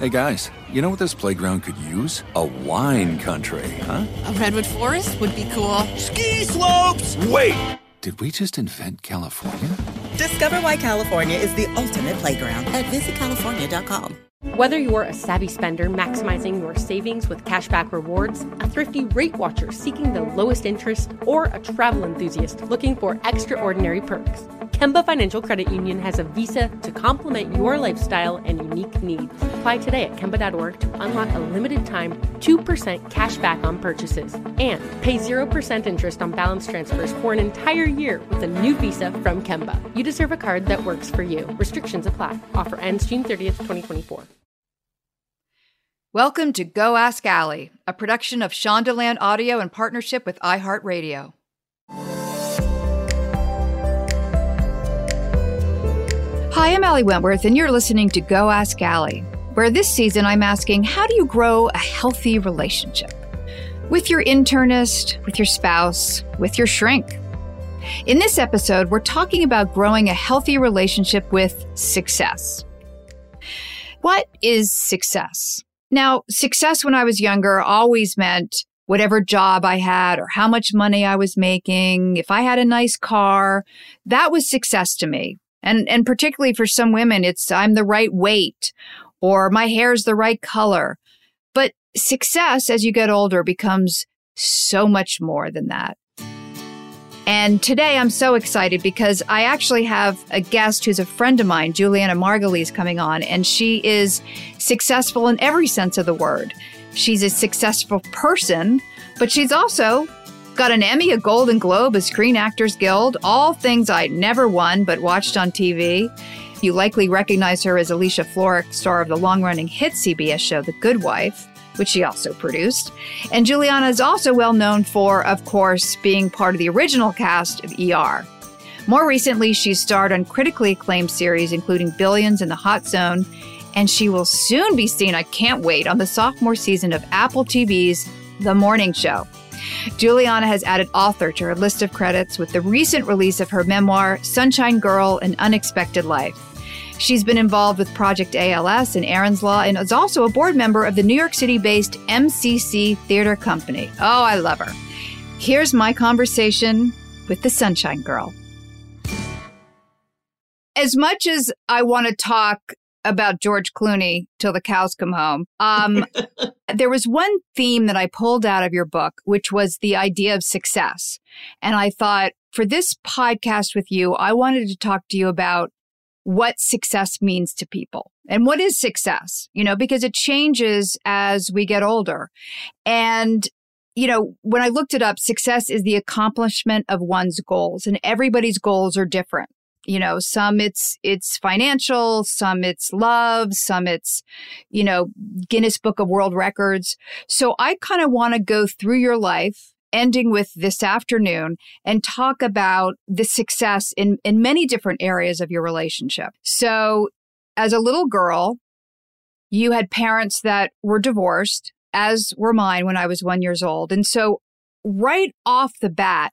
Hey guys, you know what this playground could use? A wine country, huh? A redwood forest would be cool. Ski slopes! Wait! Did we just invent California? Discover why California is the ultimate playground at visitcalifornia.com. Whether you're a savvy spender maximizing your savings with cashback rewards, a thrifty rate watcher seeking the lowest interest, or a travel enthusiast looking for extraordinary perks, Kemba Financial Credit Union has a visa to complement your lifestyle and unique needs. Apply today at Kemba.org to unlock a limited time 2% cash back on purchases and pay 0% interest on balance transfers for an entire year with a new visa from Kemba. You deserve a card that works for you. Restrictions apply. Offer ends June 30th, 2024. Welcome to Go Ask Ali, a production of Shondaland Audio in partnership with iHeartRadio. Hi, I'm Ali Wentworth, and you're listening to Go Ask Ali, where this season I'm asking how do you grow a healthy relationship? With your internist, with your spouse, with your shrink. In this episode, we're talking about growing a healthy relationship with success. What is success? Now, success when I was younger always meant whatever job I had or how much money I was making, if I had a nice car, that was success to me. And, and particularly for some women, it's I'm the right weight or my hair's the right color. But success as you get older becomes so much more than that. And today I'm so excited because I actually have a guest who's a friend of mine, Julianna Margulies, coming on, and she is successful in every sense of the word. She's a successful person, but she's also got an Emmy, a Golden Globe, a Screen Actors Guild, all things I never won but watched on TV. You likely recognize her as Alicia Florrick, star of the long running hit CBS show The Good Wife which she also produced. And Julianna is also well known for, of course, being part of the original cast of ER. More recently, she's starred on critically acclaimed series including Billions and The Hot Zone, and she will soon be seen, I can't wait, on the sophomore season of Apple TV's The Morning Show. Julianna has added author to her list of credits with the recent release of her memoir, Sunshine Girl An Unexpected Life. She's been involved with Project ALS and Aaron's Law and is also a board member of the New York City based MCC Theater Company. Oh, I love her. Here's my conversation with the Sunshine Girl. As much as I want to talk about George Clooney till the cows come home, um, there was one theme that I pulled out of your book, which was the idea of success. And I thought for this podcast with you, I wanted to talk to you about what success means to people and what is success, you know, because it changes as we get older. And, you know, when I looked it up, success is the accomplishment of one's goals and everybody's goals are different. You know, some it's, it's financial, some it's love, some it's, you know, Guinness Book of World Records. So I kind of want to go through your life ending with this afternoon and talk about the success in, in many different areas of your relationship. So, as a little girl, you had parents that were divorced, as were mine when I was one years old. And so, right off the bat,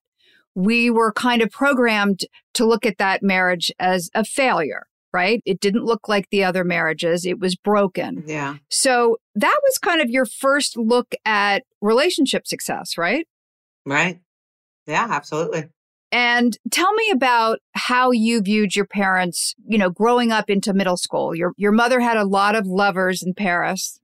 we were kind of programmed to look at that marriage as a failure right? It didn't look like the other marriages. It was broken. Yeah. So that was kind of your first look at relationship success, right? Right. Yeah, absolutely. And tell me about how you viewed your parents, you know, growing up into middle school. Your your mother had a lot of lovers in Paris.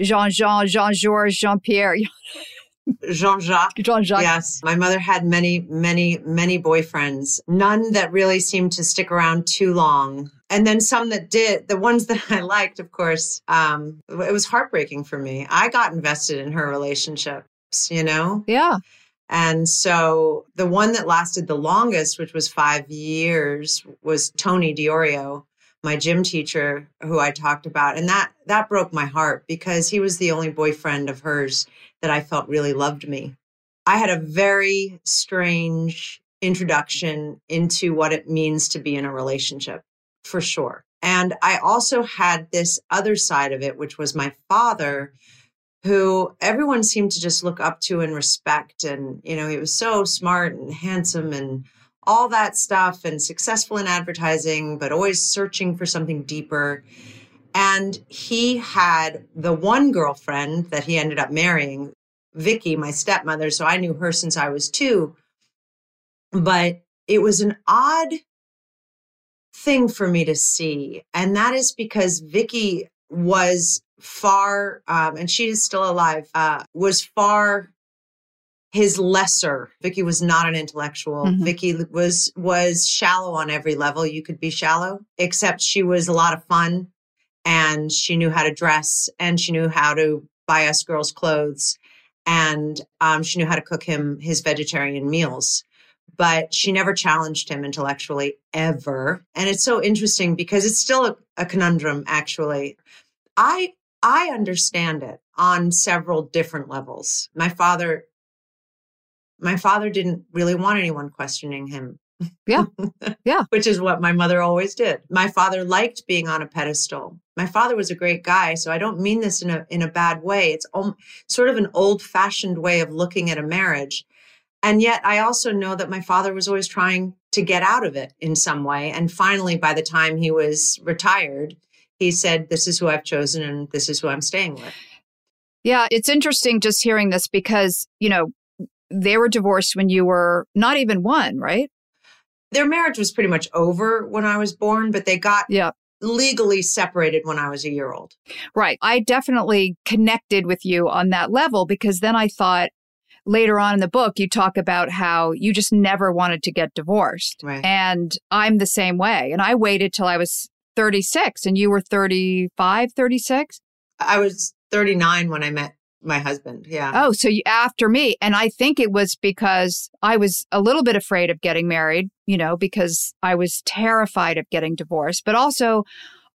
Jean-Jean, Jean-Georges, Jean-Pierre. Jean-Jacques. Jean-Jacques. Yes. My mother had many, many, many boyfriends. None that really seemed to stick around too long. And then some that did. The ones that I liked, of course, um, it was heartbreaking for me. I got invested in her relationships, you know? Yeah. And so the one that lasted the longest, which was five years, was Tony Diorio, my gym teacher, who I talked about. And that that broke my heart because he was the only boyfriend of hers that I felt really loved me. I had a very strange introduction into what it means to be in a relationship, for sure. And I also had this other side of it, which was my father, who everyone seemed to just look up to and respect. And, you know, he was so smart and handsome and all that stuff and successful in advertising, but always searching for something deeper. And he had the one girlfriend that he ended up marrying, Vicky, my stepmother. So I knew her since I was two. But it was an odd thing for me to see. And that is because Vicky was far, um, and she is still alive, uh, was far his lesser. Vicky was not an intellectual. Mm-hmm. Vicky was was shallow on every level you could be shallow, except she was a lot of fun and she knew how to dress and she knew how to buy us girls clothes and um, she knew how to cook him his vegetarian meals. But she never challenged him intellectually ever. And it's so interesting because it's still a, a conundrum actually. I i understand it on several different levels. My father my father didn't really want anyone questioning him. Yeah. Yeah. Which is what my mother always did. My father liked being on a pedestal. My father was a great guy, so I don't mean this in a in a bad way. It's om- sort of an old-fashioned way of looking at a marriage. And yet I also know that my father was always trying to get out of it in some way. And finally by the time he was retired, he said this is who I've chosen and this is who I'm staying with. Yeah, it's interesting just hearing this because, you know, they were divorced when you were not even one, right? Their marriage was pretty much over when I was born, but they got yeah. legally separated when I was a year old. Right. I definitely connected with you on that level because then I thought later on in the book, you talk about how you just never wanted to get divorced. Right. And I'm the same way. And I waited till I was 36 and you were 35, 36? I was 39 when I met my husband. Yeah. Oh, so you after me. And I think it was because I was a little bit afraid of getting married, you know, because I was terrified of getting divorced. But also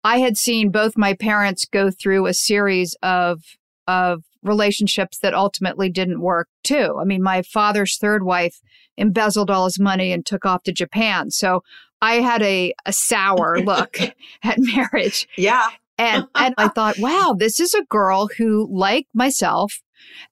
I had seen both my parents go through a series of of relationships that ultimately didn't work too. I mean, my father's third wife embezzled all his money and took off to Japan. So I had a, a sour look at marriage. Yeah. And and I thought, wow, this is a girl who, like myself,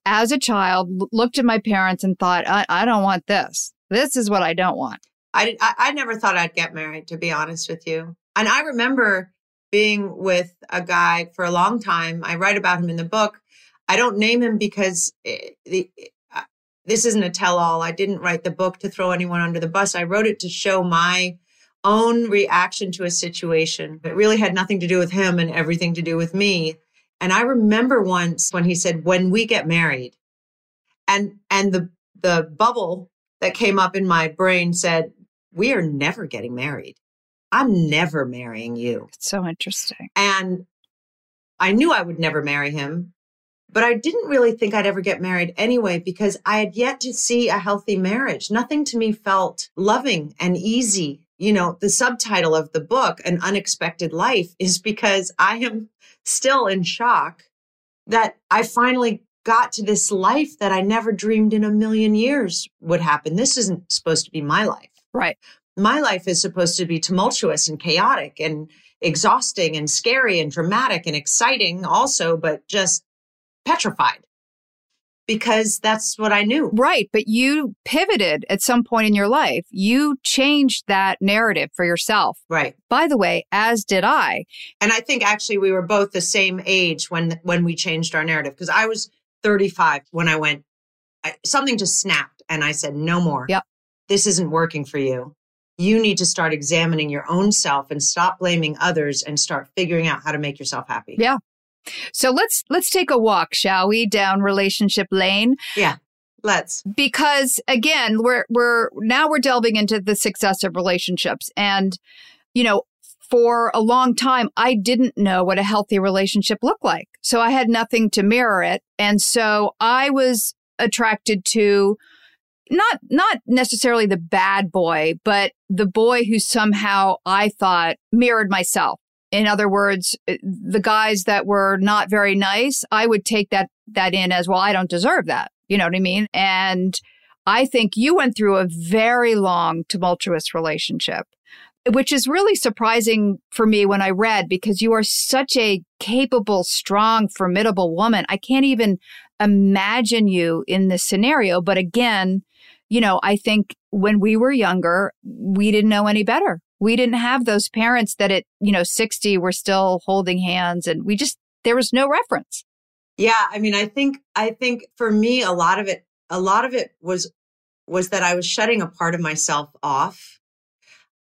as a child, looked at my parents and thought, I, I don't want this. This is what I don't want. I, I, I never thought I'd get married, to be honest with you. And I remember being with a guy for a long time. I write about him in the book. I don't name him because it, the, uh, this isn't a tell all. I didn't write the book to throw anyone under the bus. I wrote it to show my own reaction to a situation. It really had nothing to do with him and everything to do with me. And I remember once when he said, when we get married and, and the, the bubble that came up in my brain said, we are never getting married. I'm never marrying you. It's so interesting. And I knew I would never marry him, but I didn't really think I'd ever get married anyway because I had yet to see a healthy marriage. Nothing to me felt loving and easy you know, the subtitle of the book, An Unexpected Life, is because I am still in shock that I finally got to this life that I never dreamed in a million years would happen. This isn't supposed to be my life. Right. My life is supposed to be tumultuous and chaotic and exhausting and scary and dramatic and exciting also, but just petrified because that's what I knew. Right. But you pivoted at some point in your life. You changed that narrative for yourself. Right. By the way, as did I. And I think actually we were both the same age when when we changed our narrative because I was 35 when I went I, something just snapped and I said no more. Yep. this isn't working for you. You need to start examining your own self and stop blaming others and start figuring out how to make yourself happy. Yeah. So let's let's take a walk, shall we, down relationship lane? Yeah. Let's. Because again, we're we're now we're delving into the success of relationships and you know, for a long time I didn't know what a healthy relationship looked like. So I had nothing to mirror it. And so I was attracted to not not necessarily the bad boy, but the boy who somehow I thought mirrored myself. In other words, uh, the guys that were not very nice, I would take that that in as well. I don't deserve that. You know what I mean? And I think you went through a very long, tumultuous relationship, which is really surprising for me when I read because you are such a capable, strong, formidable woman. I can't even imagine you in this scenario. But again, you know, I think when we were younger, we didn't know any better. We didn't have those parents that at, you know, 60 were still holding hands and we just, there was no reference. Yeah. I mean, I think, I think for me, a lot of it, a lot of it was, was that I was shutting a part of myself off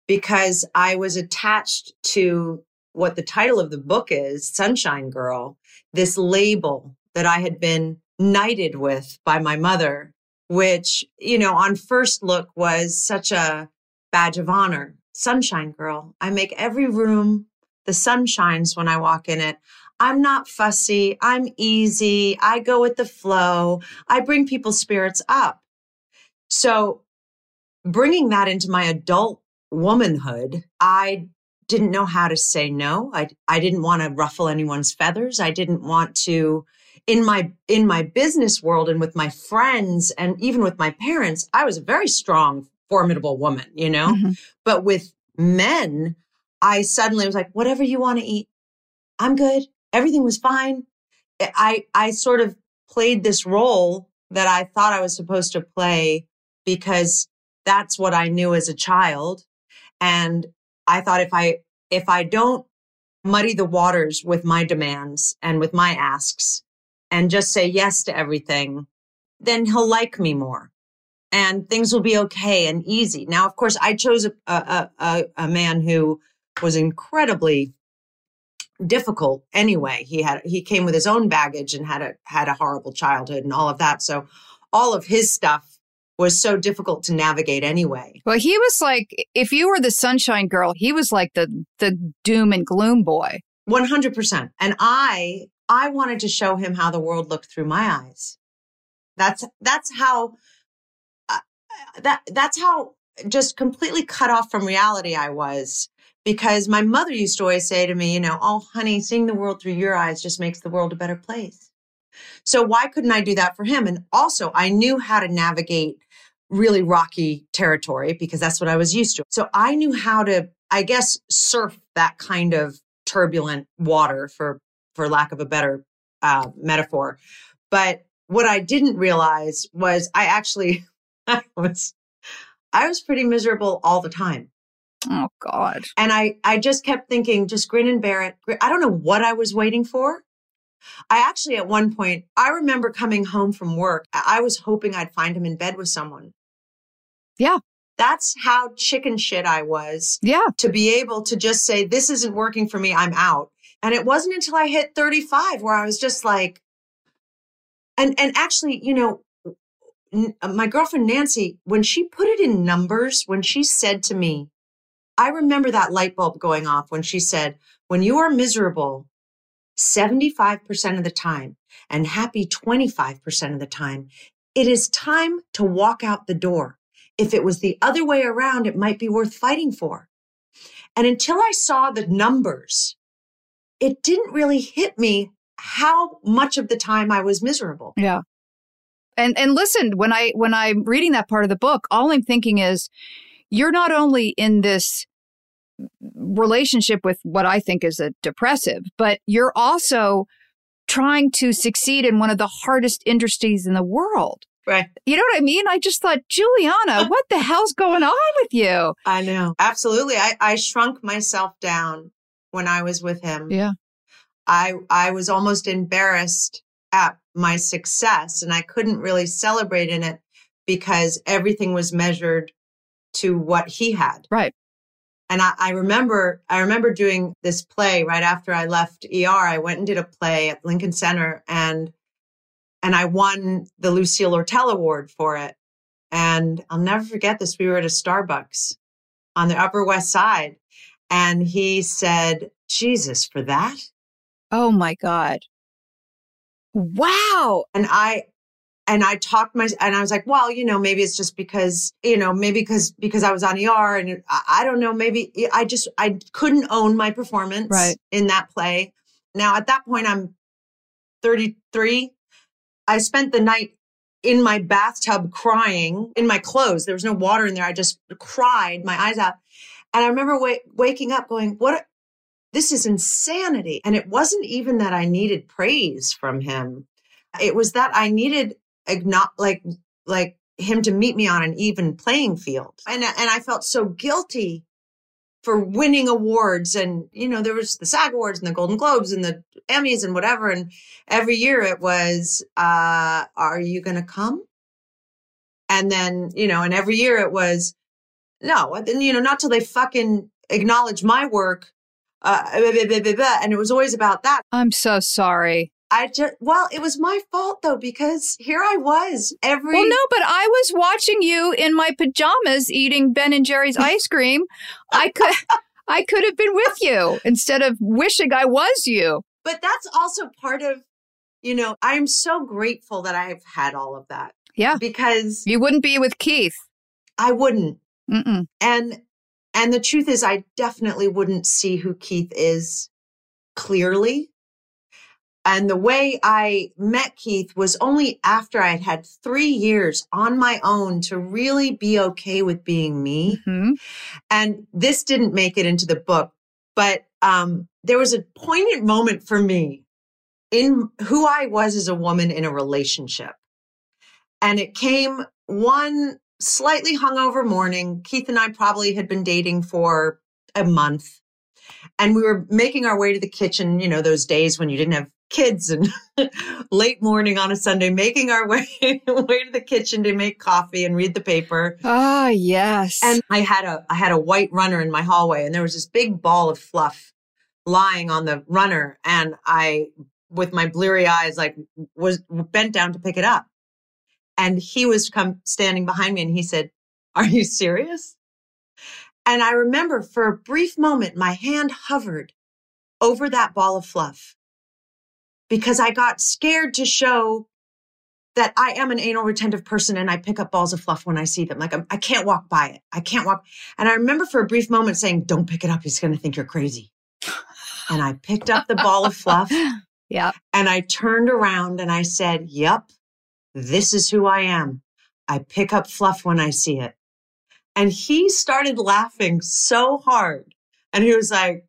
because I was attached to what the title of the book is, Sunshine Girl, this label that I had been knighted with by my mother which, you know, on first look was such a badge of honor. Sunshine girl. I make every room the sun shines when I walk in it. I'm not fussy. I'm easy. I go with the flow. I bring people's spirits up. So bringing that into my adult womanhood, I didn't know how to say no. I, I didn't want to ruffle anyone's feathers. I didn't want to in my in my business world and with my friends and even with my parents i was a very strong formidable woman you know? Mm-hmm. but with men i suddenly was like whatever you want to eat i'm good. Everything was fine. I i sort of played this role that i thought i was supposed to play because that's what i knew as a child. And i thought if i if i don't muddy the waters with my demands and with my asks and just say yes to everything, then he'll like me more and things will be okay and easy. Now, of course, I chose a, a, a, a man who was incredibly difficult anyway. He had, he came with his own baggage and had a, had a horrible childhood and all of that. So all of his stuff was so difficult to navigate anyway. Well, he was like, if you were the sunshine girl, he was like the, the doom and gloom boy. 100%. And I I wanted to show him how the world looked through my eyes. That's that's how that that's how just completely cut off from reality I was because my mother used to always say to me, you know, oh honey, seeing the world through your eyes just makes the world a better place. So why couldn't I do that for him? And also, I knew how to navigate really rocky territory because that's what I was used to. So I knew how to, I guess, surf that kind of turbulent water for for lack of a better uh, metaphor. But what I didn't realize was I actually I was I was pretty miserable all the time. Oh God. And I I just kept thinking, just grin and bear it. I don't know what I was waiting for. I actually at one point I remember coming home from work. I was hoping I'd find him in bed with someone. Yeah. That's how chicken shit I was. Yeah. To be able to just say, this isn't working for me, I'm out. And it wasn't until I hit 35 where I was just like, and, and actually, you know, Uh, my girlfriend Nancy, when she put it in numbers, when she said to me, I remember that light bulb going off when she said, when you are miserable 75% of the time and happy 25% of the time, it is time to walk out the door. If it was the other way around, it might be worth fighting for. And until I saw the numbers it didn't really hit me how much of the time I was miserable. Yeah. And and listen, when I when I'm reading that part of the book, all I'm thinking is you're not only in this relationship with what I think is a depressive, but you're also trying to succeed in one of the hardest industries in the world. Right. You know what I mean? I just thought, Julianna, what the hell's going on with you? I know. Absolutely. I, I shrunk myself down when I was with him. Yeah. I I was almost embarrassed at my success and I couldn't really celebrate in it because everything was measured to what he had. Right. And I, I, remember, I remember doing this play right after I left ER. I went and did a play at Lincoln Center, and and I won the Lucille Lortel Award for it. And I'll never forget this. We were at a Starbucks on the Upper West Side, and he said, "Jesus, for that." Oh my God. Wow. And I and I talked my and I was like, well, you know, maybe it's just because, you know, maybe because because I was on ER and I, I don't know, maybe I just I couldn't own my performance right. in that play. Now at that point I'm 33. I spent the night in my bathtub crying in my clothes. There was no water in there. I just cried my eyes out. And I remember w- waking up going, what this is insanity. And it wasn't even that I needed praise from him. It was that I needed like like him to meet me on an even playing field. And and I felt so guilty for winning awards and you know there was the SAG awards and the Golden Globes and the Emmys and whatever and every year it was uh are you going to come? And then, you know, and every year it was no, and you know, not till they fucking acknowledge my work uh, and it was always about that. I'm so sorry. I just, well, it was my fault though, because here I was every. Well, no, but I was watching you in my pajamas eating Ben and Jerry's ice cream. I could, I could have been with you instead of wishing I was you. But that's also part of, you know, I'm so grateful that I've had all of that. Yeah. Because you wouldn't be with Keith. I wouldn't. Mm-mm. And, and the truth is, I definitely wouldn't see who Keith is clearly and the way I met Keith was only after I had had three years on my own to really be okay with being me. Mm-hmm. And this didn't make it into the book, but um, there was a poignant moment for me in who I was as a woman in a relationship. And it came one slightly hungover morning. Keith and I probably had been dating for a month. And we were making our way to the kitchen, you know, those days when you didn't have kids and late morning on a Sunday, making our way, way to the kitchen to make coffee and read the paper. Ah, yes. And I had a, I had a white runner in my hallway and there was this big ball of fluff lying on the runner. And I, with my bleary eyes, like was bent down to pick it up. And he was come standing behind me and he said, are you serious? And I remember for a brief moment, my hand hovered over that ball of fluff because I got scared to show that I am an anal retentive person and I pick up balls of fluff when I see them. Like I'm, I can not walk by it. I can't walk. And I remember for a brief moment saying, don't pick it up. He's going to think you're crazy. And I picked up the ball of fluff. Yeah. And I turned around and I said, yep, this is who I am. I pick up fluff when I see it. And he started laughing so hard. And he was like,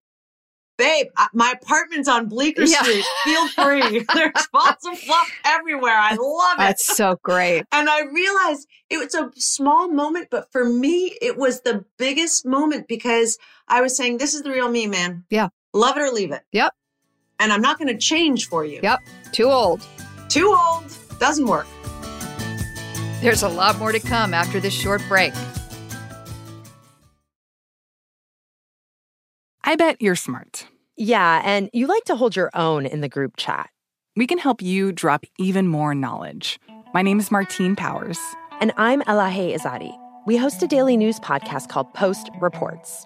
babe, my apartment's on Bleecker yeah. Street. Feel free. There's lots of fluff everywhere. I love it. That's so great. And I realized it was a small moment, but for me, it was the biggest moment because I was saying, this is the real me, man. Yeah. Love it or leave it. Yep. And I'm not going to change for you. Yep. Too old. Too old. Doesn't work. There's a lot more to come after this short break. I bet you're smart. Yeah, and you like to hold your own in the group chat. We can help you drop even more knowledge. My name is Martine Powers. And I'm Elahe Izadi. We host a daily news podcast called Post Reports.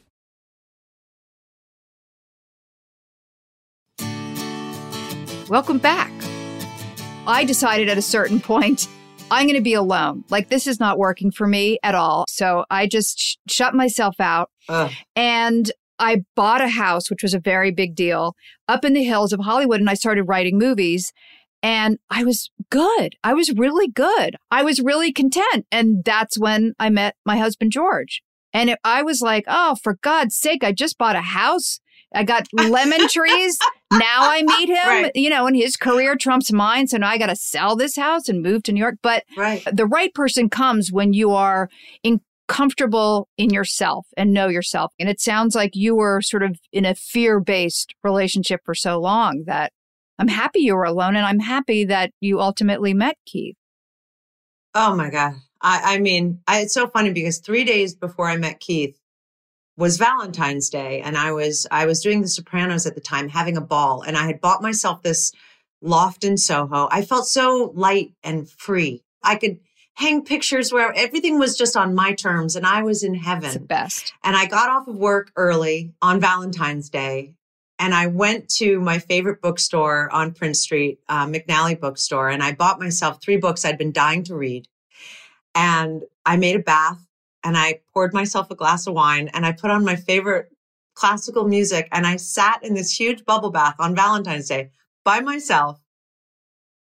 Welcome back. I decided at a certain point, I'm going to be alone. Like, this is not working for me at all. So I just sh- shut myself out. Ugh. And I bought a house, which was a very big deal, up in the hills of Hollywood. And I started writing movies. And I was good. I was really good. I was really content. And that's when I met my husband, George. And it, I was like, oh, for God's sake, I just bought a house. I got lemon trees. Now I meet him, Right. you know, and his career trumps mine. So now I got to sell this house and move to New York. But Right. the right person comes when you are in comfortable in yourself and know yourself. And it sounds like you were sort of in a fear based relationship for so long that I'm happy you were alone and I'm happy that you ultimately met Keith. Oh my God. I, I mean, I, it's so funny because three days before I met Keith was Valentine's Day. And I was, I was doing the Sopranos at the time, having a ball. And I had bought myself this loft in Soho. I felt so light and free. I could hang pictures where everything was just on my terms and I was in It's the heaven. best. And I got off of work early on Valentine's Day. And I went to my favorite bookstore on Prince Street, uh, McNally Bookstore, and I bought myself three books I'd been dying to read. And I made a bath and I poured myself a glass of wine and I put on my favorite classical music and I sat in this huge bubble bath on Valentine's Day by myself,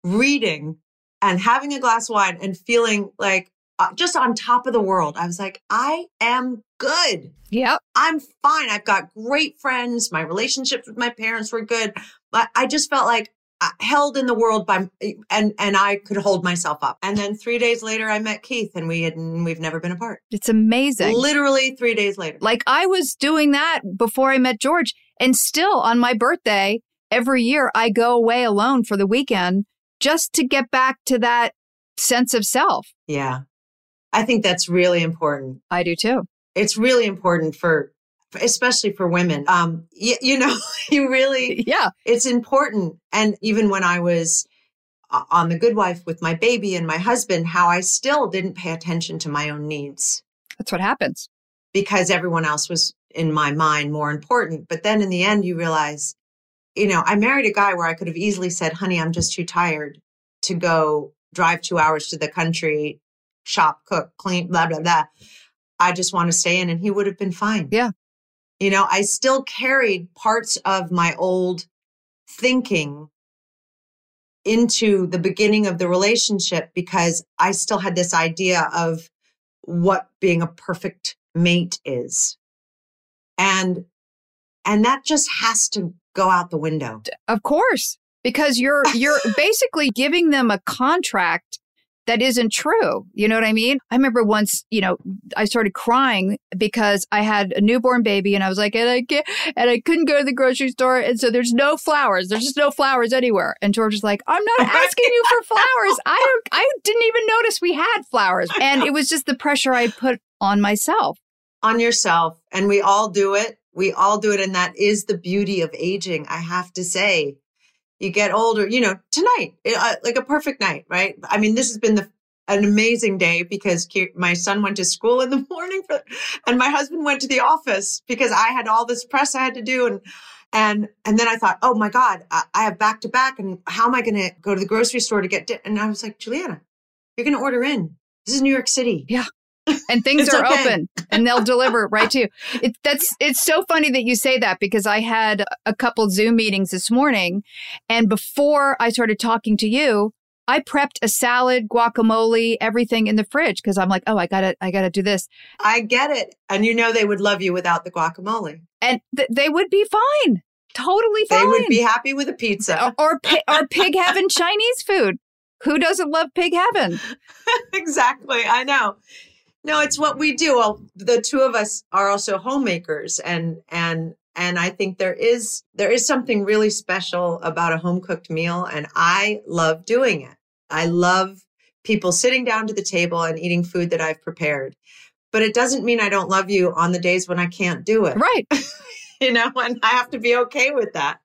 reading and having a glass of wine and feeling like uh, just on top of the world. I was like, I am good. Yep. I'm fine. I've got great friends. My relationships with my parents were good. But I just felt like Uh, held in the world by and and I could hold myself up. And then 3 days later I met Keith and we had we've never been apart. It's amazing. Literally 3 days later. Like I was doing that before I met George. And still on my birthday, every year I go away alone for the weekend just to get back to that sense of self. Yeah. I think that's really important. I do too. It's really important for especially for women. Um you, you know, you really Yeah. it's important. And even when I was uh, on The Good Wife with my baby and my husband, how I still didn't pay attention to my own needs That's what happens. because everyone else was in my mind more important. But then in the end, you realize, you know, I married a guy where I could have easily said, honey, I'm just too tired to go drive two hours to the country, shop, cook, clean, blah, blah, blah. I just want to stay in. And he would have been fine. Yeah. You know, I still carried parts of my old thinking into the beginning of the relationship because I still had this idea of what being a perfect mate is. And and that just has to go out the window. Of course, because you're you're basically giving them a contract that isn't true. You know what I mean? I remember once, you know, I started crying because I had a newborn baby and I was like, and I can't, and I couldn't go to the grocery store. And so there's no flowers. There's just no flowers anywhere. And George was like, I'm not asking you for flowers. I don't, I didn't even notice we had flowers. And it was just the pressure I put on myself. On yourself. And we all do it. We all do it. And that is the beauty of aging, I have to say. You get older, you know, tonight, uh, like a perfect night, right? I mean, this has been the an amazing day because my son went to school in the morning for, and my husband went to the office because I had all this press I had to do. And, And and then I thought, oh my God, I, I have back to back, and how am I going to go to the grocery store to get? Di-? And I was like, Julianna, you're going to order in. This is New York City. Yeah. And things are okay. open and they'll deliver it right to you. It, that's it's so funny that you say that because I had a couple Zoom meetings this morning and before I started talking to you, I prepped a salad, guacamole, everything in the fridge because I'm like, oh, I gotta, I gotta do this. I get it, and you know they would love you without the guacamole, and th- they would be fine, totally fine. They would be happy with a pizza or or, or pig heaven Chinese food. Who doesn't love pig heaven? exactly, I know. No, it's what we do. Well, the two of us are also homemakers, and and and I think there is there is something really special about a home cooked meal and I love doing it. I love people sitting down to the table and eating food that I've prepared. But it doesn't mean I don't love you on the days when I can't do it. Right. you know, and I have to be okay with that.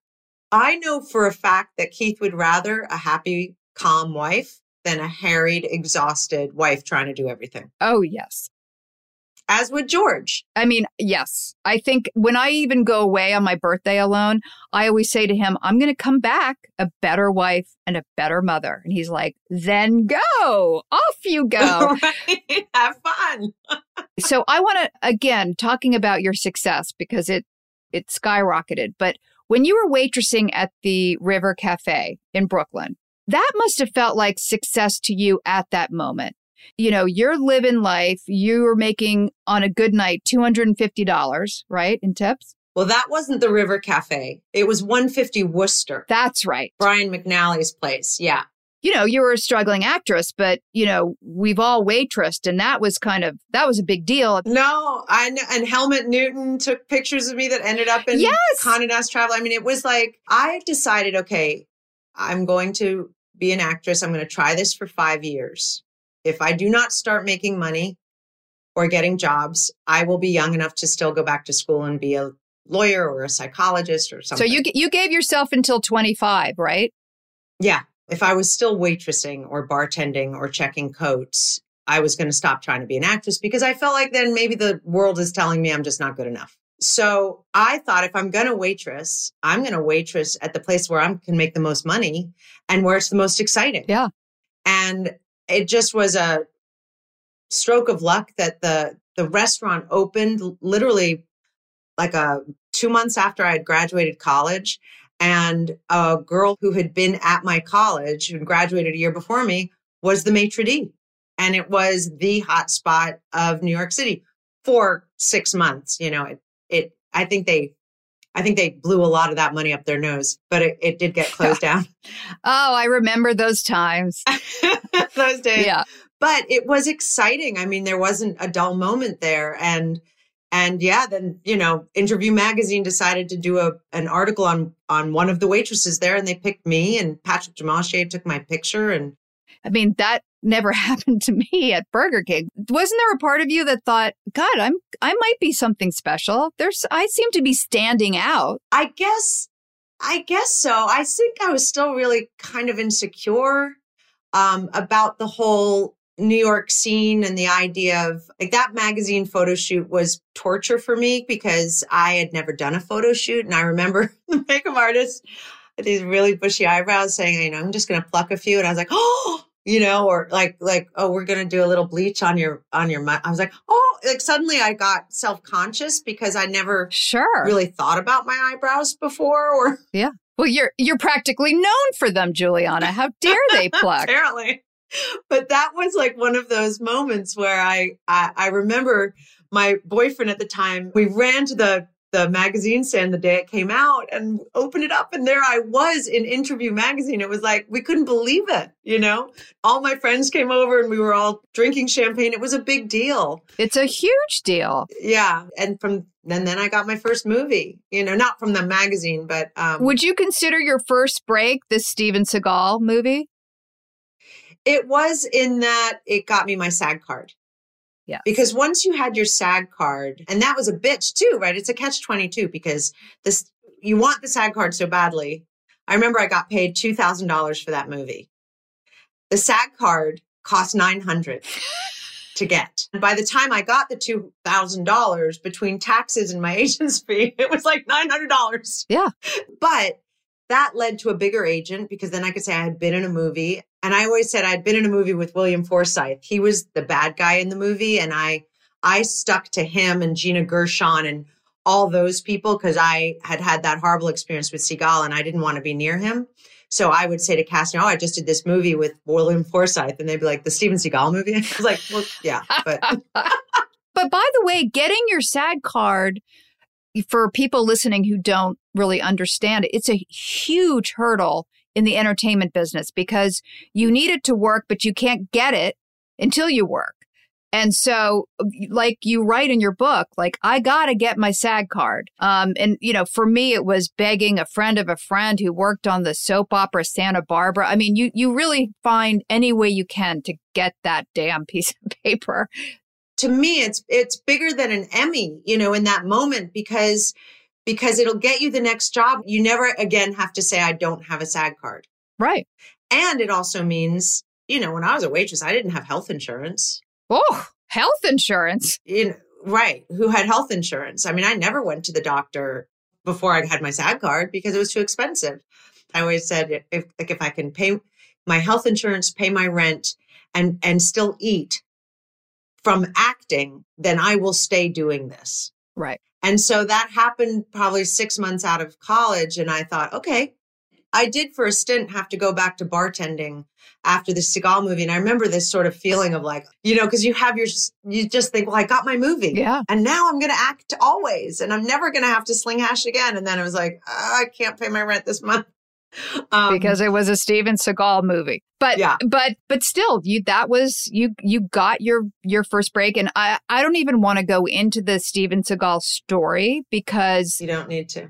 I know for a fact that Keith would rather a happy, calm wife than a harried, exhausted wife trying to do everything. Oh, yes as would George. I mean, yes. I think when I even go away on my birthday alone, I always say to him, I'm going to come back a better wife and a better mother. And he's like, then go. Off you go. right. Have fun. so I want to, again, talking about your success because it, it skyrocketed. But when you were waitressing at the River Cafe in Brooklyn, that must have felt like success to you at that moment you know, you're living life, you're making on a good night $250, right, in tips? Well, that wasn't the River Cafe. It was 150 Wooster. That's right. Brian McNally's place. Yeah. You know, you were a struggling actress, but you know, we've all waitressed and that was kind of that was a big deal. No, I know and Helmut Newton took pictures of me that ended up in yes. Condé Nast Travel. I mean, it was like I decided, okay, I'm going to be an actress. I'm going to try this for 5 years. If I do not start making money or getting jobs, I will be young enough to still go back to school and be a lawyer or a psychologist or something. So you you gave yourself until 25, right? Yeah. If I was still waitressing or bartending or checking coats, I was going to stop trying to be an actress because I felt like then maybe the world is telling me I'm just not good enough. So I thought if I'm going to waitress, I'm going to waitress at the place where I can make the most money and where it's the most exciting. Yeah. And it just was a stroke of luck that the the restaurant opened literally like a two months after I had graduated college. And a girl who had been at my college, and graduated a year before me, was the maitre d'. And it was the hot spot of New York City for six months. You know, it I think they I think they blew a lot of that money up their nose, but it, it did get closed down. oh, I remember those times. those days. Yeah. But it was exciting. I mean, there wasn't a dull moment there. And and yeah, then you know, Interview Magazine decided to do a an article on on one of the waitresses there, and they picked me. And Patrick Demarchelier took my picture. And I mean, that never happened to me at Burger King. Wasn't there a part of you that thought, God, I'm I might be something special? There's I seem to be standing out. I guess I guess so. I think I was still really kind of insecure um, about the whole New York scene and the idea of like that magazine photo shoot was torture for me because I had never done a photo shoot. And I remember the makeup artist with these really bushy eyebrows saying, you know, I'm just going to pluck a few. And I was like, oh, you know, or like, like, oh, we're going to do a little bleach on your, on your, mind. I was like, oh, like suddenly I got self conscious because I never sure really thought about my eyebrows before or yeah. Well, you're you're practically known for them, Julianna. How dare they pluck? Apparently. But that was like one of those moments where I, I I remember my boyfriend at the time, we ran to the the magazine stand the day it came out and opened it up and there I was in interview magazine. It was like we couldn't believe it, you know? All my friends came over and we were all drinking champagne. It was a big deal. It's a huge deal. Yeah. And from then then I got my first movie, you know, not from the magazine, but um Would you consider your first break the Steven Seagal movie? It was in that it got me my SAG card. Yeah. Because once you had your SAG card, and that was a bitch too, right? It's a catch 22 because this, you want the SAG card so badly. I remember I got paid $2,000 for that movie. The SAG card cost 900 to get. And by the time I got the $2,000 between taxes and my agent's fee, it was like $900. Yeah. But that led to a bigger agent because then I could say I had been in a movie. And I always said I'd been in a movie with William Forsythe. He was the bad guy in the movie. And I, I stuck to him and Gina Gershon and all those people because I had had that horrible experience with Seagal and I didn't want to be near him. So I would say to casting, "Oh, I just did this movie with William Forsythe," and they'd be like, "The Steven Seagal movie." I was like, "Well, yeah, but." but by the way, getting your SAG card for people listening who don't really understand it, it's a huge hurdle in the entertainment business because you need it to work, but you can't get it until you work. And so, like you write in your book, like, I got to get my SAG card. Um, and, you know, for me, it was begging a friend of a friend who worked on the soap opera Santa Barbara. I mean, you, you really find any way you can to get that damn piece of paper. To me, it's, it's bigger than an Emmy, you know, in that moment because, because it'll get you the next job. You never again have to say, I don't have a SAG card. Right. And it also means, you know, when I was a waitress, I didn't have health insurance. Oh, health insurance. You know, right. Who had health insurance? I mean, I never went to the doctor before I had my SAG card because it was too expensive. I always said if like if I can pay my health insurance, pay my rent, and and still eat from acting, then I will stay doing this. Right. And so that happened probably six months out of college. And I thought, okay, I did for a stint have to go back to bartending after the Seagal movie. And I remember this sort of feeling of like, you know, because you have your, you just think, well, I got my movie. Yeah. And now I'm going to act always and I'm never going to have to sling hash again. And then it was like, oh, I can't pay my rent this month. Um, because it was a Steven Seagal movie. But yeah. but but still you that was you you got your your first break and I I don't even want to go into the Steven Seagal story because you don't need to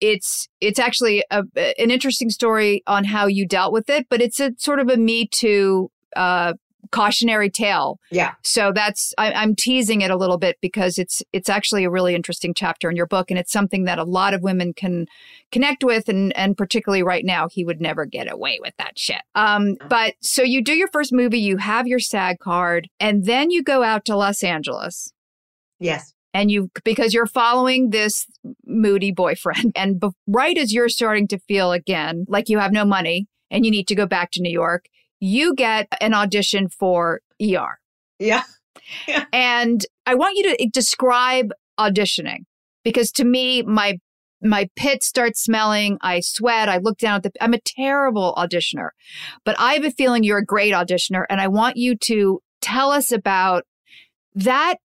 it's it's actually a, an interesting story on how you dealt with it, but it's a sort of a me too uh, cautionary tale. Yeah. So that's I, I'm teasing it a little bit because it's it's actually a really interesting chapter in your book, and it's something that a lot of women can connect with, and and particularly right now, he would never get away with that shit. Um, but so you do your first movie, you have your SAG card, and then you go out to Los Angeles. Yes and you because you're following this moody boyfriend and be, right as you're starting to feel again like you have no money and you need to go back to New York you get an audition for ER yeah, yeah. and I want you to describe auditioning because to me my my pit starts smelling. I sweat. I look down at the, I'm a terrible auditioner, but I have a feeling you're a great auditioner. And I want you to tell us about that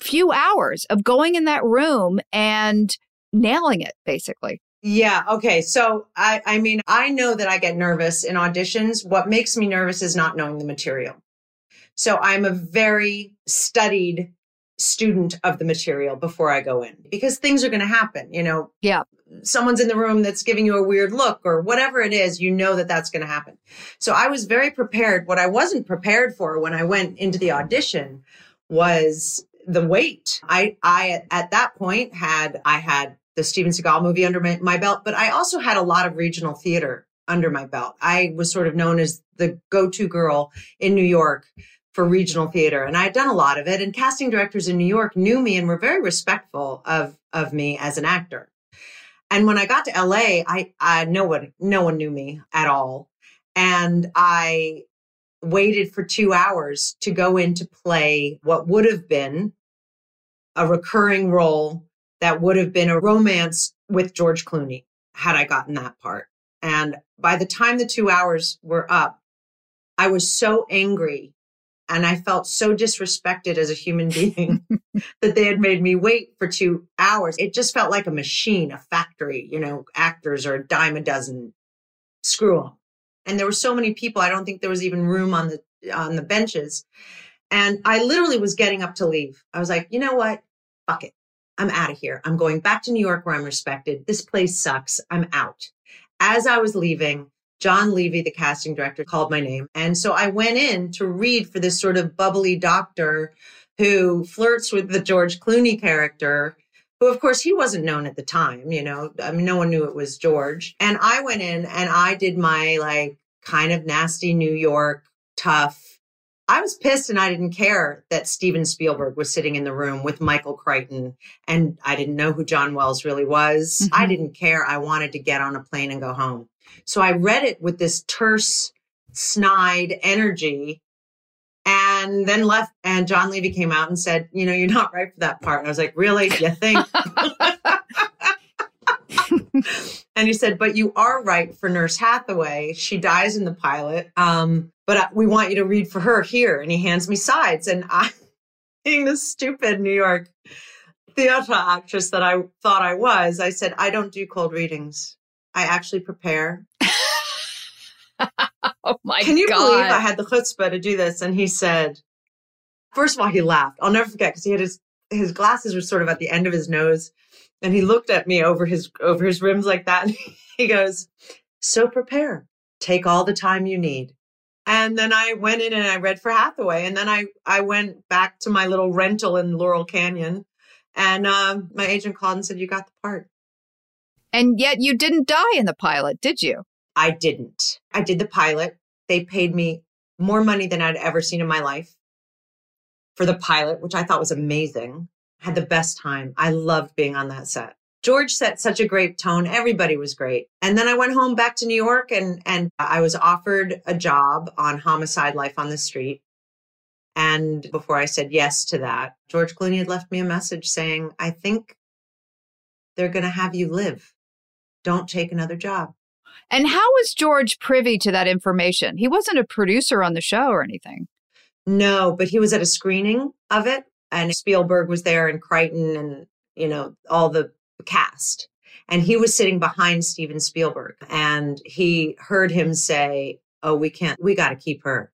few hours of going in that room and nailing it basically. Yeah. Okay. So I, I mean, I know that I get nervous in auditions. What makes me nervous is not knowing the material. So I'm a very studied student of the material before I go in because things are going to happen. You know, yeah. Someone's in the room that's giving you a weird look or whatever it is, you know that that's going to happen. So I was very prepared. What I wasn't prepared for when I went into the audition was the weight. I, I, at that point had, I had the Steven Seagal movie under my, my belt, but I also had a lot of regional theater under my belt. I was sort of known as the go-to girl in New York for regional theater. And I had done a lot of it. And casting directors in New York knew me and were very respectful of, of me as an actor. And when I got to LA, I, I no one, no one knew me at all. And I waited for two hours to go in to play what would have been a recurring role that would have been a romance with George Clooney had I gotten that part. And by the time the two hours were up, I was so angry and I felt so disrespected as a human being that they had made me wait for two hours. It just felt like a machine, a factory, you know, actors are a dime a dozen. Screw them and there were so many people i don't think there was even room on the on the benches and i literally was getting up to leave i was like you know what fuck it i'm out of here. I'm going back to new york where i'm respected. This place sucks. I'm out. As i was leaving john levey the casting director called my name. And so i went in to read for this sort of bubbly doctor who flirts with the george clooney character who of course he wasn't known at the time, you know, I mean, no one knew it was George. And I went in and I did my like kind of nasty New York, tough, I was pissed and I didn't care that Steven Spielberg was sitting in the room with Michael Crichton and I didn't know who John Wells really was. Mm-hmm. I didn't care. I wanted to get on a plane and go home. So I read it with this terse, snide energy and then left. And John Levey came out and said, You know, you're not right for that part. And I was like, Really? You think? and he said, But you are right for Nurse Hathaway. She dies in the pilot. Um, but we want you to read for her here. And he hands me sides. And I, being the stupid New York theater actress that I thought I was, I said, I don't do cold readings. I actually prepare. oh my Can you God. believe I had the chutzpah to do this? And he said, first of all, he laughed. I'll never forget because he had his, his glasses were sort of at the end of his nose. And he looked at me over his, over his rims like that. And he goes, so prepare, take all the time you need. And then I went in and I read for Hathaway. And then I, I went back to my little rental in Laurel Canyon. And um, my agent called and said, You got the part. And yet you didn't die in the pilot, did you? I didn't. I did the pilot. They paid me more money than I'd ever seen in my life for the pilot, which I thought was amazing. Had the best time. I loved being on that set. George set such a great tone. Everybody was great. And then I went home back to New York and, and I was offered a job on Homicide Life on the Street. And before I said yes to that, George Clooney had left me a message saying, I think they're going to have you live. Don't take another job. And how was George privy to that information? He wasn't a producer on the show or anything. No, but he was at a screening of it and Spielberg was there and Crichton and, you know, all the cast. And he was sitting behind Steven Spielberg and he heard him say, Oh, we can't, we got to keep her.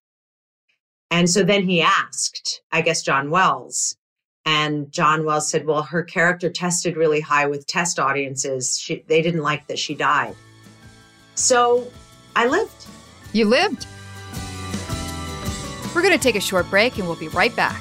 And so then he asked, I guess, John Wells. And John Wells said, Well, her character tested really high with test audiences. She, they didn't like that she died. So I lived. You lived. We're going to take a short break and we'll be right back.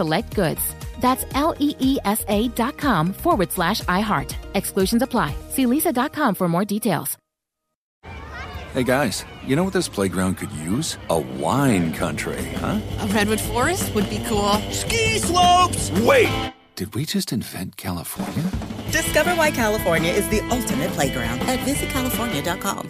select goods. That's L E E S A dot com forward slash iHeart. Exclusions apply. See leesa.com for more details. Hey guys, you know what this playground could use? A wine country, huh? A redwood forest would be cool. Ski slopes! Wait! Did we just invent California? Discover why California is the ultimate playground at visitcalifornia.com.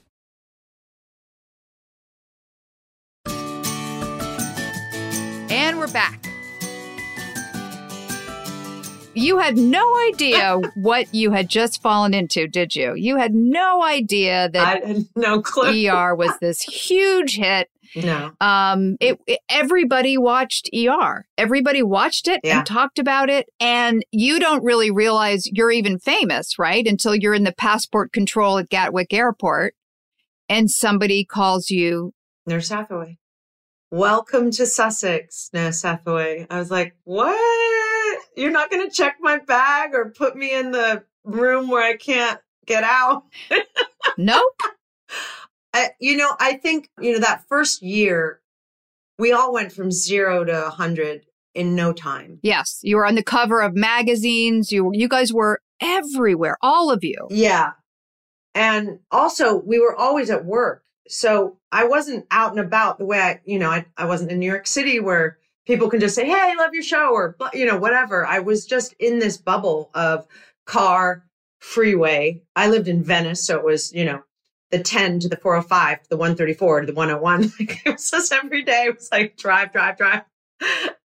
And we're back. You had no idea what you had just fallen into, did you? You had no idea that I had no clue. ER was this huge hit. No. Um, it, it- everybody watched ER. Everybody watched it Yeah. and talked about it, and you don't really realize you're even famous, right? Until you're in the passport control at Gatwick Airport, and somebody calls you. Nurse Hathaway. Welcome to Sussex, Nurse Hathaway. I was like, what? You're not going to check my bag or put me in the room where I can't get out? Nope. I, you know, I think, you know, that first year, we all went from zero to 100 in no time. Yes, you were on the cover of magazines. You you guys were everywhere, all of you. Yeah. And also, we were always at work. So I wasn't out and about the way I, you know, I, I wasn't in New York City where people can just say, Hey, I love your show or, you know, whatever. I was just in this bubble of car, freeway. I lived in Venice. So it was, you know, the 10 to the 405 to the 134 to the 101. Like it was just every day. It was like drive, drive, drive.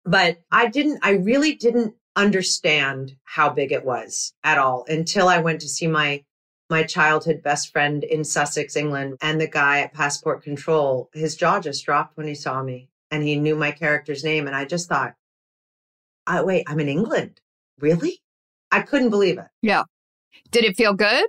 But I didn't, I really didn't understand how big it was at all until I went to see my my childhood best friend in Sussex, England, and the guy at Passport Control, his jaw just dropped when he saw me and he knew my character's name. And I just thought, I, wait, I'm in England. Really? I couldn't believe it. Yeah. Did it feel good?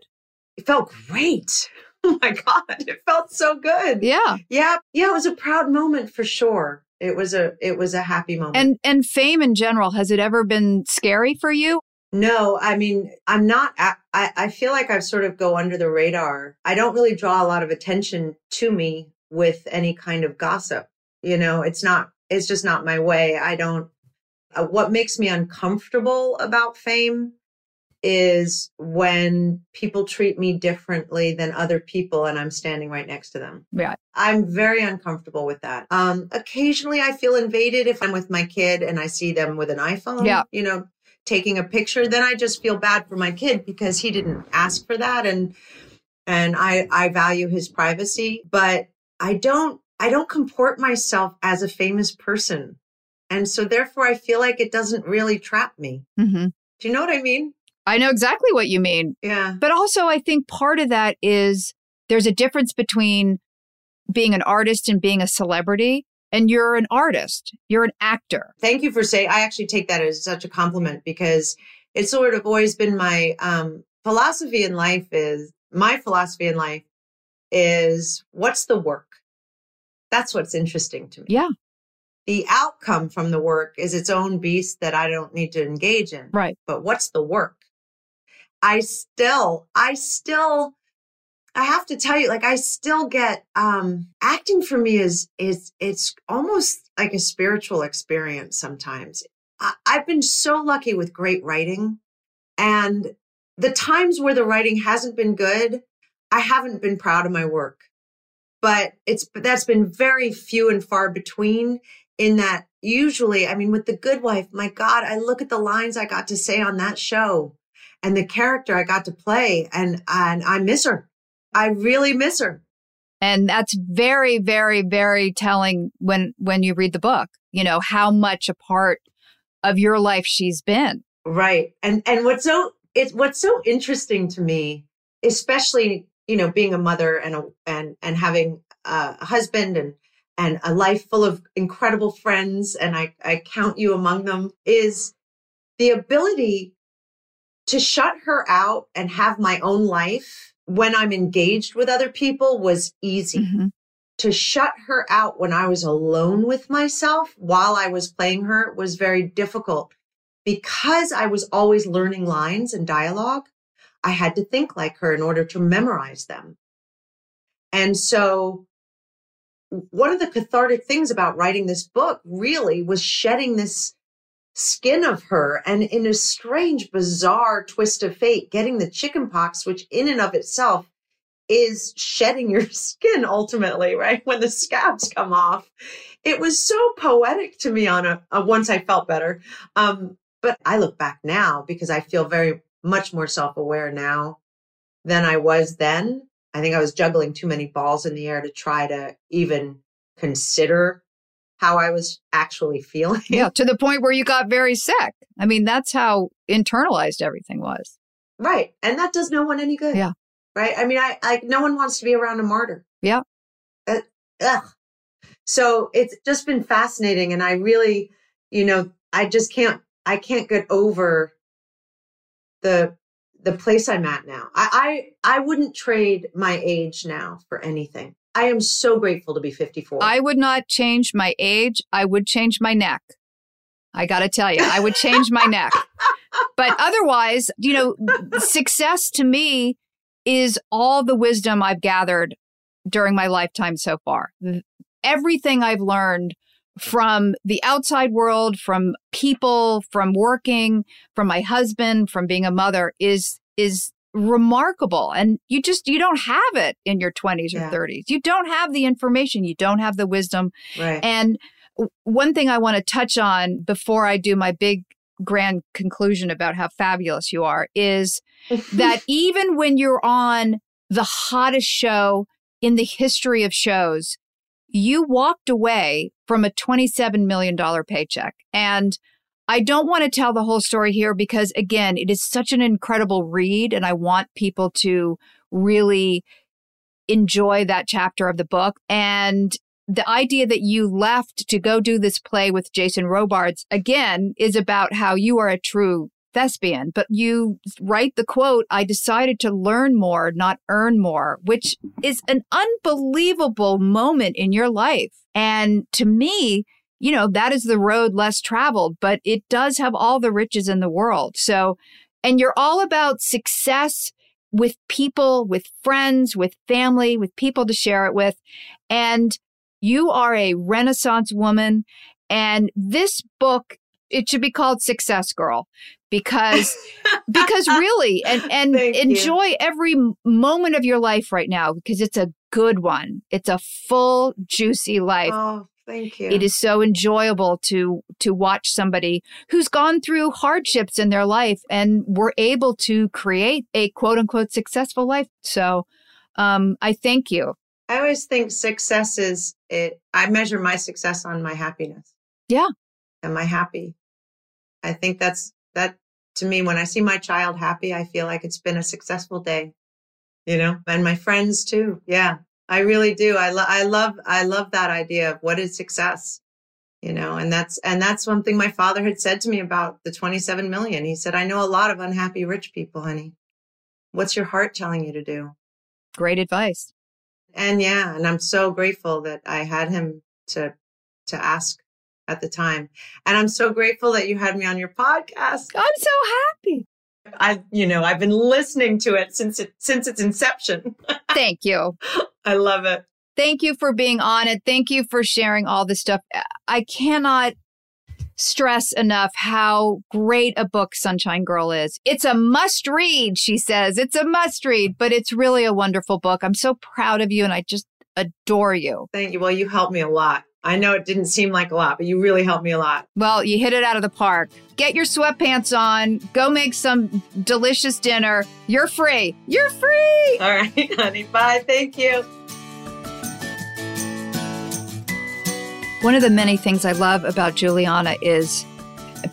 It felt great. Oh my God. It felt so good. Yeah. Yeah. Yeah. It was a proud moment for sure. It was a, it was a happy moment. And and fame in general, has it ever been scary for you? No, I mean, I'm not, I, I feel like I sort of go under the radar. I don't really draw a lot of attention to me with any kind of gossip. You know, it's not, it's just not my way. I don't, uh, what makes me uncomfortable about fame is when people treat me differently than other people and I'm standing right next to them. Yeah. I'm very uncomfortable with that. Um, occasionally I feel invaded if I'm with my kid and I see them with an iPhone. Yeah. You know, taking a picture, then I just feel bad for my kid because he didn't ask for that and and I I value his privacy, but I don't I don't comport myself as a famous person. And so therefore I feel like it doesn't really trap me. Mm-hmm. Do you know what I mean? I know exactly what you mean. Yeah. But also, I think part of that is there's a difference between being an artist and being a celebrity. And you're an artist, you're an actor. Thank you for saying I actually take that as such a compliment because it's sort of always been my um, philosophy in life is my philosophy in life is what's the work? That's what's interesting to me. Yeah. The outcome from the work is its own beast that I don't need to engage in. Right. But what's the work? I still, I still, I have to tell you, like I still get um acting for me is is it's almost like a spiritual experience sometimes. I, I've been so lucky with great writing. And the times where the writing hasn't been good, I haven't been proud of my work. But it's but that's been very few and far between in that usually, I mean, with the good wife, my God, I look at the lines I got to say on that show and the character I got to play and and I miss her. I really miss her. And that's very, very, very telling when when you read the book, you know, how much a part of your life she's been. Right. And and what's so it's what's so interesting to me, especially, you know, being a mother and a and and having a husband and and a life full of incredible friends, and I, I count you among them, is the ability to shut her out and have my own life when I'm engaged with other people was easy. Mm-hmm. To shut her out when I was alone with myself while I was playing her was very difficult because I was always learning lines and dialogue. I had to think like her in order to memorize them. And so one of the cathartic things about writing this book really was shedding this skin of her and in a strange, bizarre twist of fate, getting the chicken pox, which in and of itself is shedding your skin ultimately, right? When the scabs come off. It was so poetic to me on a, a once I felt better. Um, but I look back now because I feel very much more self-aware now than I was then. I think I was juggling too many balls in the air to try to even consider how I was actually feeling. Yeah, to the point where you got very sick. I mean, that's how internalized everything was. Right. And that does no one any good. Yeah. Right. I mean, I like no one wants to be around a martyr. Yeah. Uh, ugh. So it's just been fascinating. And I really, you know, I just can't, I can't get over the, the place I'm at now. I, I, I wouldn't trade my age now for anything. I am so grateful to be 54. I would not change my age. I would change my neck. I got to tell you, I would change my neck. But otherwise, you know, success to me is all the wisdom I've gathered during my lifetime so far. Everything I've learned from the outside world, from people, from working, from my husband, from being a mother is is remarkable and you just you don't have it in your 20s or yeah. 30s you don't have the information you don't have the wisdom right. and one thing i want to touch on before i do my big grand conclusion about how fabulous you are is that even when you're on the hottest show in the history of shows you walked away from a $27 million paycheck and I don't want to tell the whole story here because, again, it is such an incredible read, and I want people to really enjoy that chapter of the book. And the idea that you left to go do this play with Jason Robards, again, is about how you are a true thespian. But you write the quote, I decided to learn more, not earn more, which is an unbelievable moment in your life. And to me, you know, that is the road less traveled, but it does have all the riches in the world. So, and you're all about success with people, with friends, with family, with people to share it with. And you are a renaissance woman. And this book, it should be called Success Girl because because really and and enjoy you. every moment of your life right now because it's a good one. It's a full juicy life. Oh, Thank you. It is so enjoyable to to watch somebody who's gone through hardships in their life and were able to create a quote unquote successful life. So um, I thank you. I always think success is it. I measure my success on my happiness. Yeah. Am I happy? I think that's that to me. When I see my child happy, I feel like it's been a successful day. You know, and my friends too. Yeah. I really do. I, lo- I love, I love that idea of what is success, you know, and that's, and that's one thing my father had said to me about the 27 million. He said, I know a lot of unhappy rich people, honey. What's your heart telling you to do? Great advice. And yeah, and I'm so grateful that I had him to, to ask at the time. And I'm so grateful that you had me on your podcast. I'm so happy. I, you know, I've been listening to it since it since its inception. Thank you. I love it. Thank you for being on it. Thank you for sharing all this stuff. Uh, I cannot stress enough how great a book Sunshine Girl is. It's a must read, she says. It's a must read, but it's really a wonderful book. I'm so proud of you and I just adore you. Thank you. Well, you helped me a lot. I know it didn't seem like a lot, but you really helped me a lot. Well, you hit it out of the park. Get your sweatpants on, go make some delicious dinner. You're free. You're free. All right, honey. Bye. Thank you. One of the many things I love about Julianna is,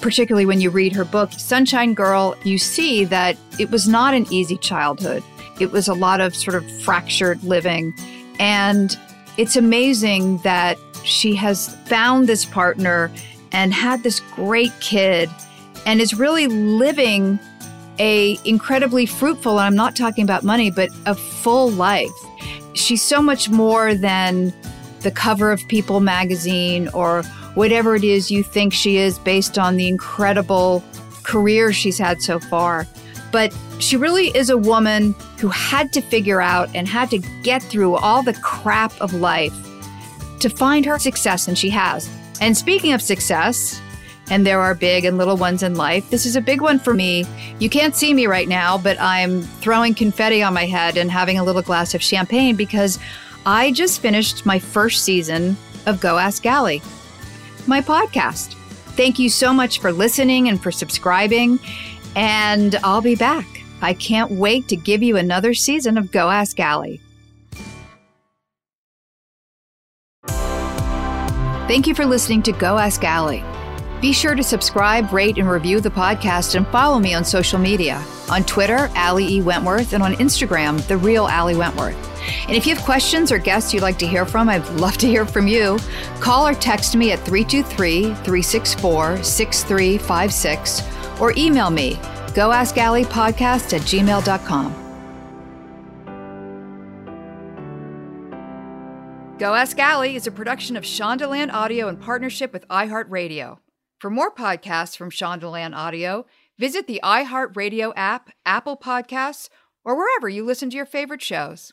particularly when you read her book, Sunshine Girl, you see that it was not an easy childhood. It was a lot of sort of fractured living. And it's amazing that she has found this partner and had this great kid and is really living a incredibly fruitful and I'm not talking about money but a full life. She's so much more than the cover of People magazine or whatever it is you think she is based on the incredible career she's had so far. But she really is a woman who had to figure out and had to get through all the crap of life to find her success, and she has. And speaking of success, and there are big and little ones in life. This is a big one for me. You can't see me right now, but I'm throwing confetti on my head and having a little glass of champagne because I just finished my first season of Go Ask Ali, my podcast. Thank you so much for listening and for subscribing, and I'll be back. I can't wait to give you another season of Go Ask Ali. Thank you for listening to Go Ask Ali. Be sure to subscribe, rate, and review the podcast and follow me on social media on Twitter, Ali E. Wentworth, and on Instagram, The Real Ali Wentworth. And if you have questions or guests you'd like to hear from, I'd love to hear from you. Call or text me at 323 364 6356 or email me, goaskalipodcast at gmail.com. Go Ask Ali is a production of Shondaland Audio in partnership with iHeartRadio. For more podcasts from Shondaland Audio, visit the iHeartRadio app, Apple Podcasts, or wherever you listen to your favorite shows.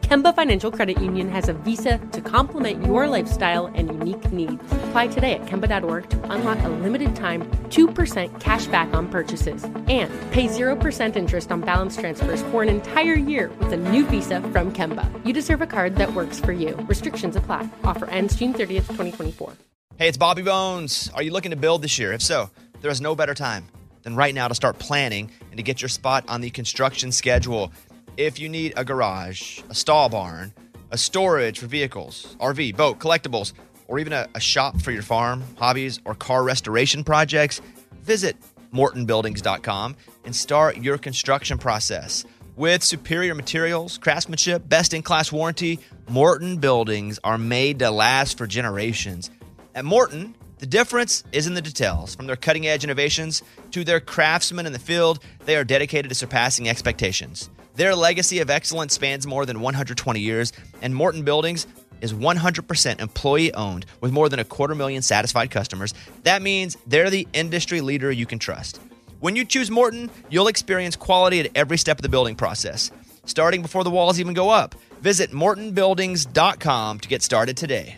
Kemba Financial Credit Union has a visa to complement your lifestyle and unique needs. Apply today at Kemba.org to unlock a limited time 2% cash back on purchases and pay 0% interest on balance transfers for an entire year with a new visa from Kemba. You deserve a card that works for you. Restrictions apply. Offer ends June 30th, 2024. Hey, it's Bobby Bones. Are you looking to build this year? If so, there is no better time than right now to start planning and to get your spot on the construction schedule. If you need a garage, a stall barn, a storage for vehicles, RV, boat, collectibles, or even a, a shop for your farm, hobbies, or car restoration projects, visit mortonbuildings.com and start your construction process. With superior materials, craftsmanship, best in class warranty, Morton buildings are made to last for generations. At Morton, the difference is in the details. From their cutting edge innovations to their craftsmen in the field, they are dedicated to surpassing expectations. Their legacy of excellence spans more than 120 years, and Morton Buildings is 100% employee owned with more than a quarter million satisfied customers. That means they're the industry leader you can trust. When you choose Morton, you'll experience quality at every step of the building process, starting before the walls even go up. Visit mortonbuildings.com to get started today.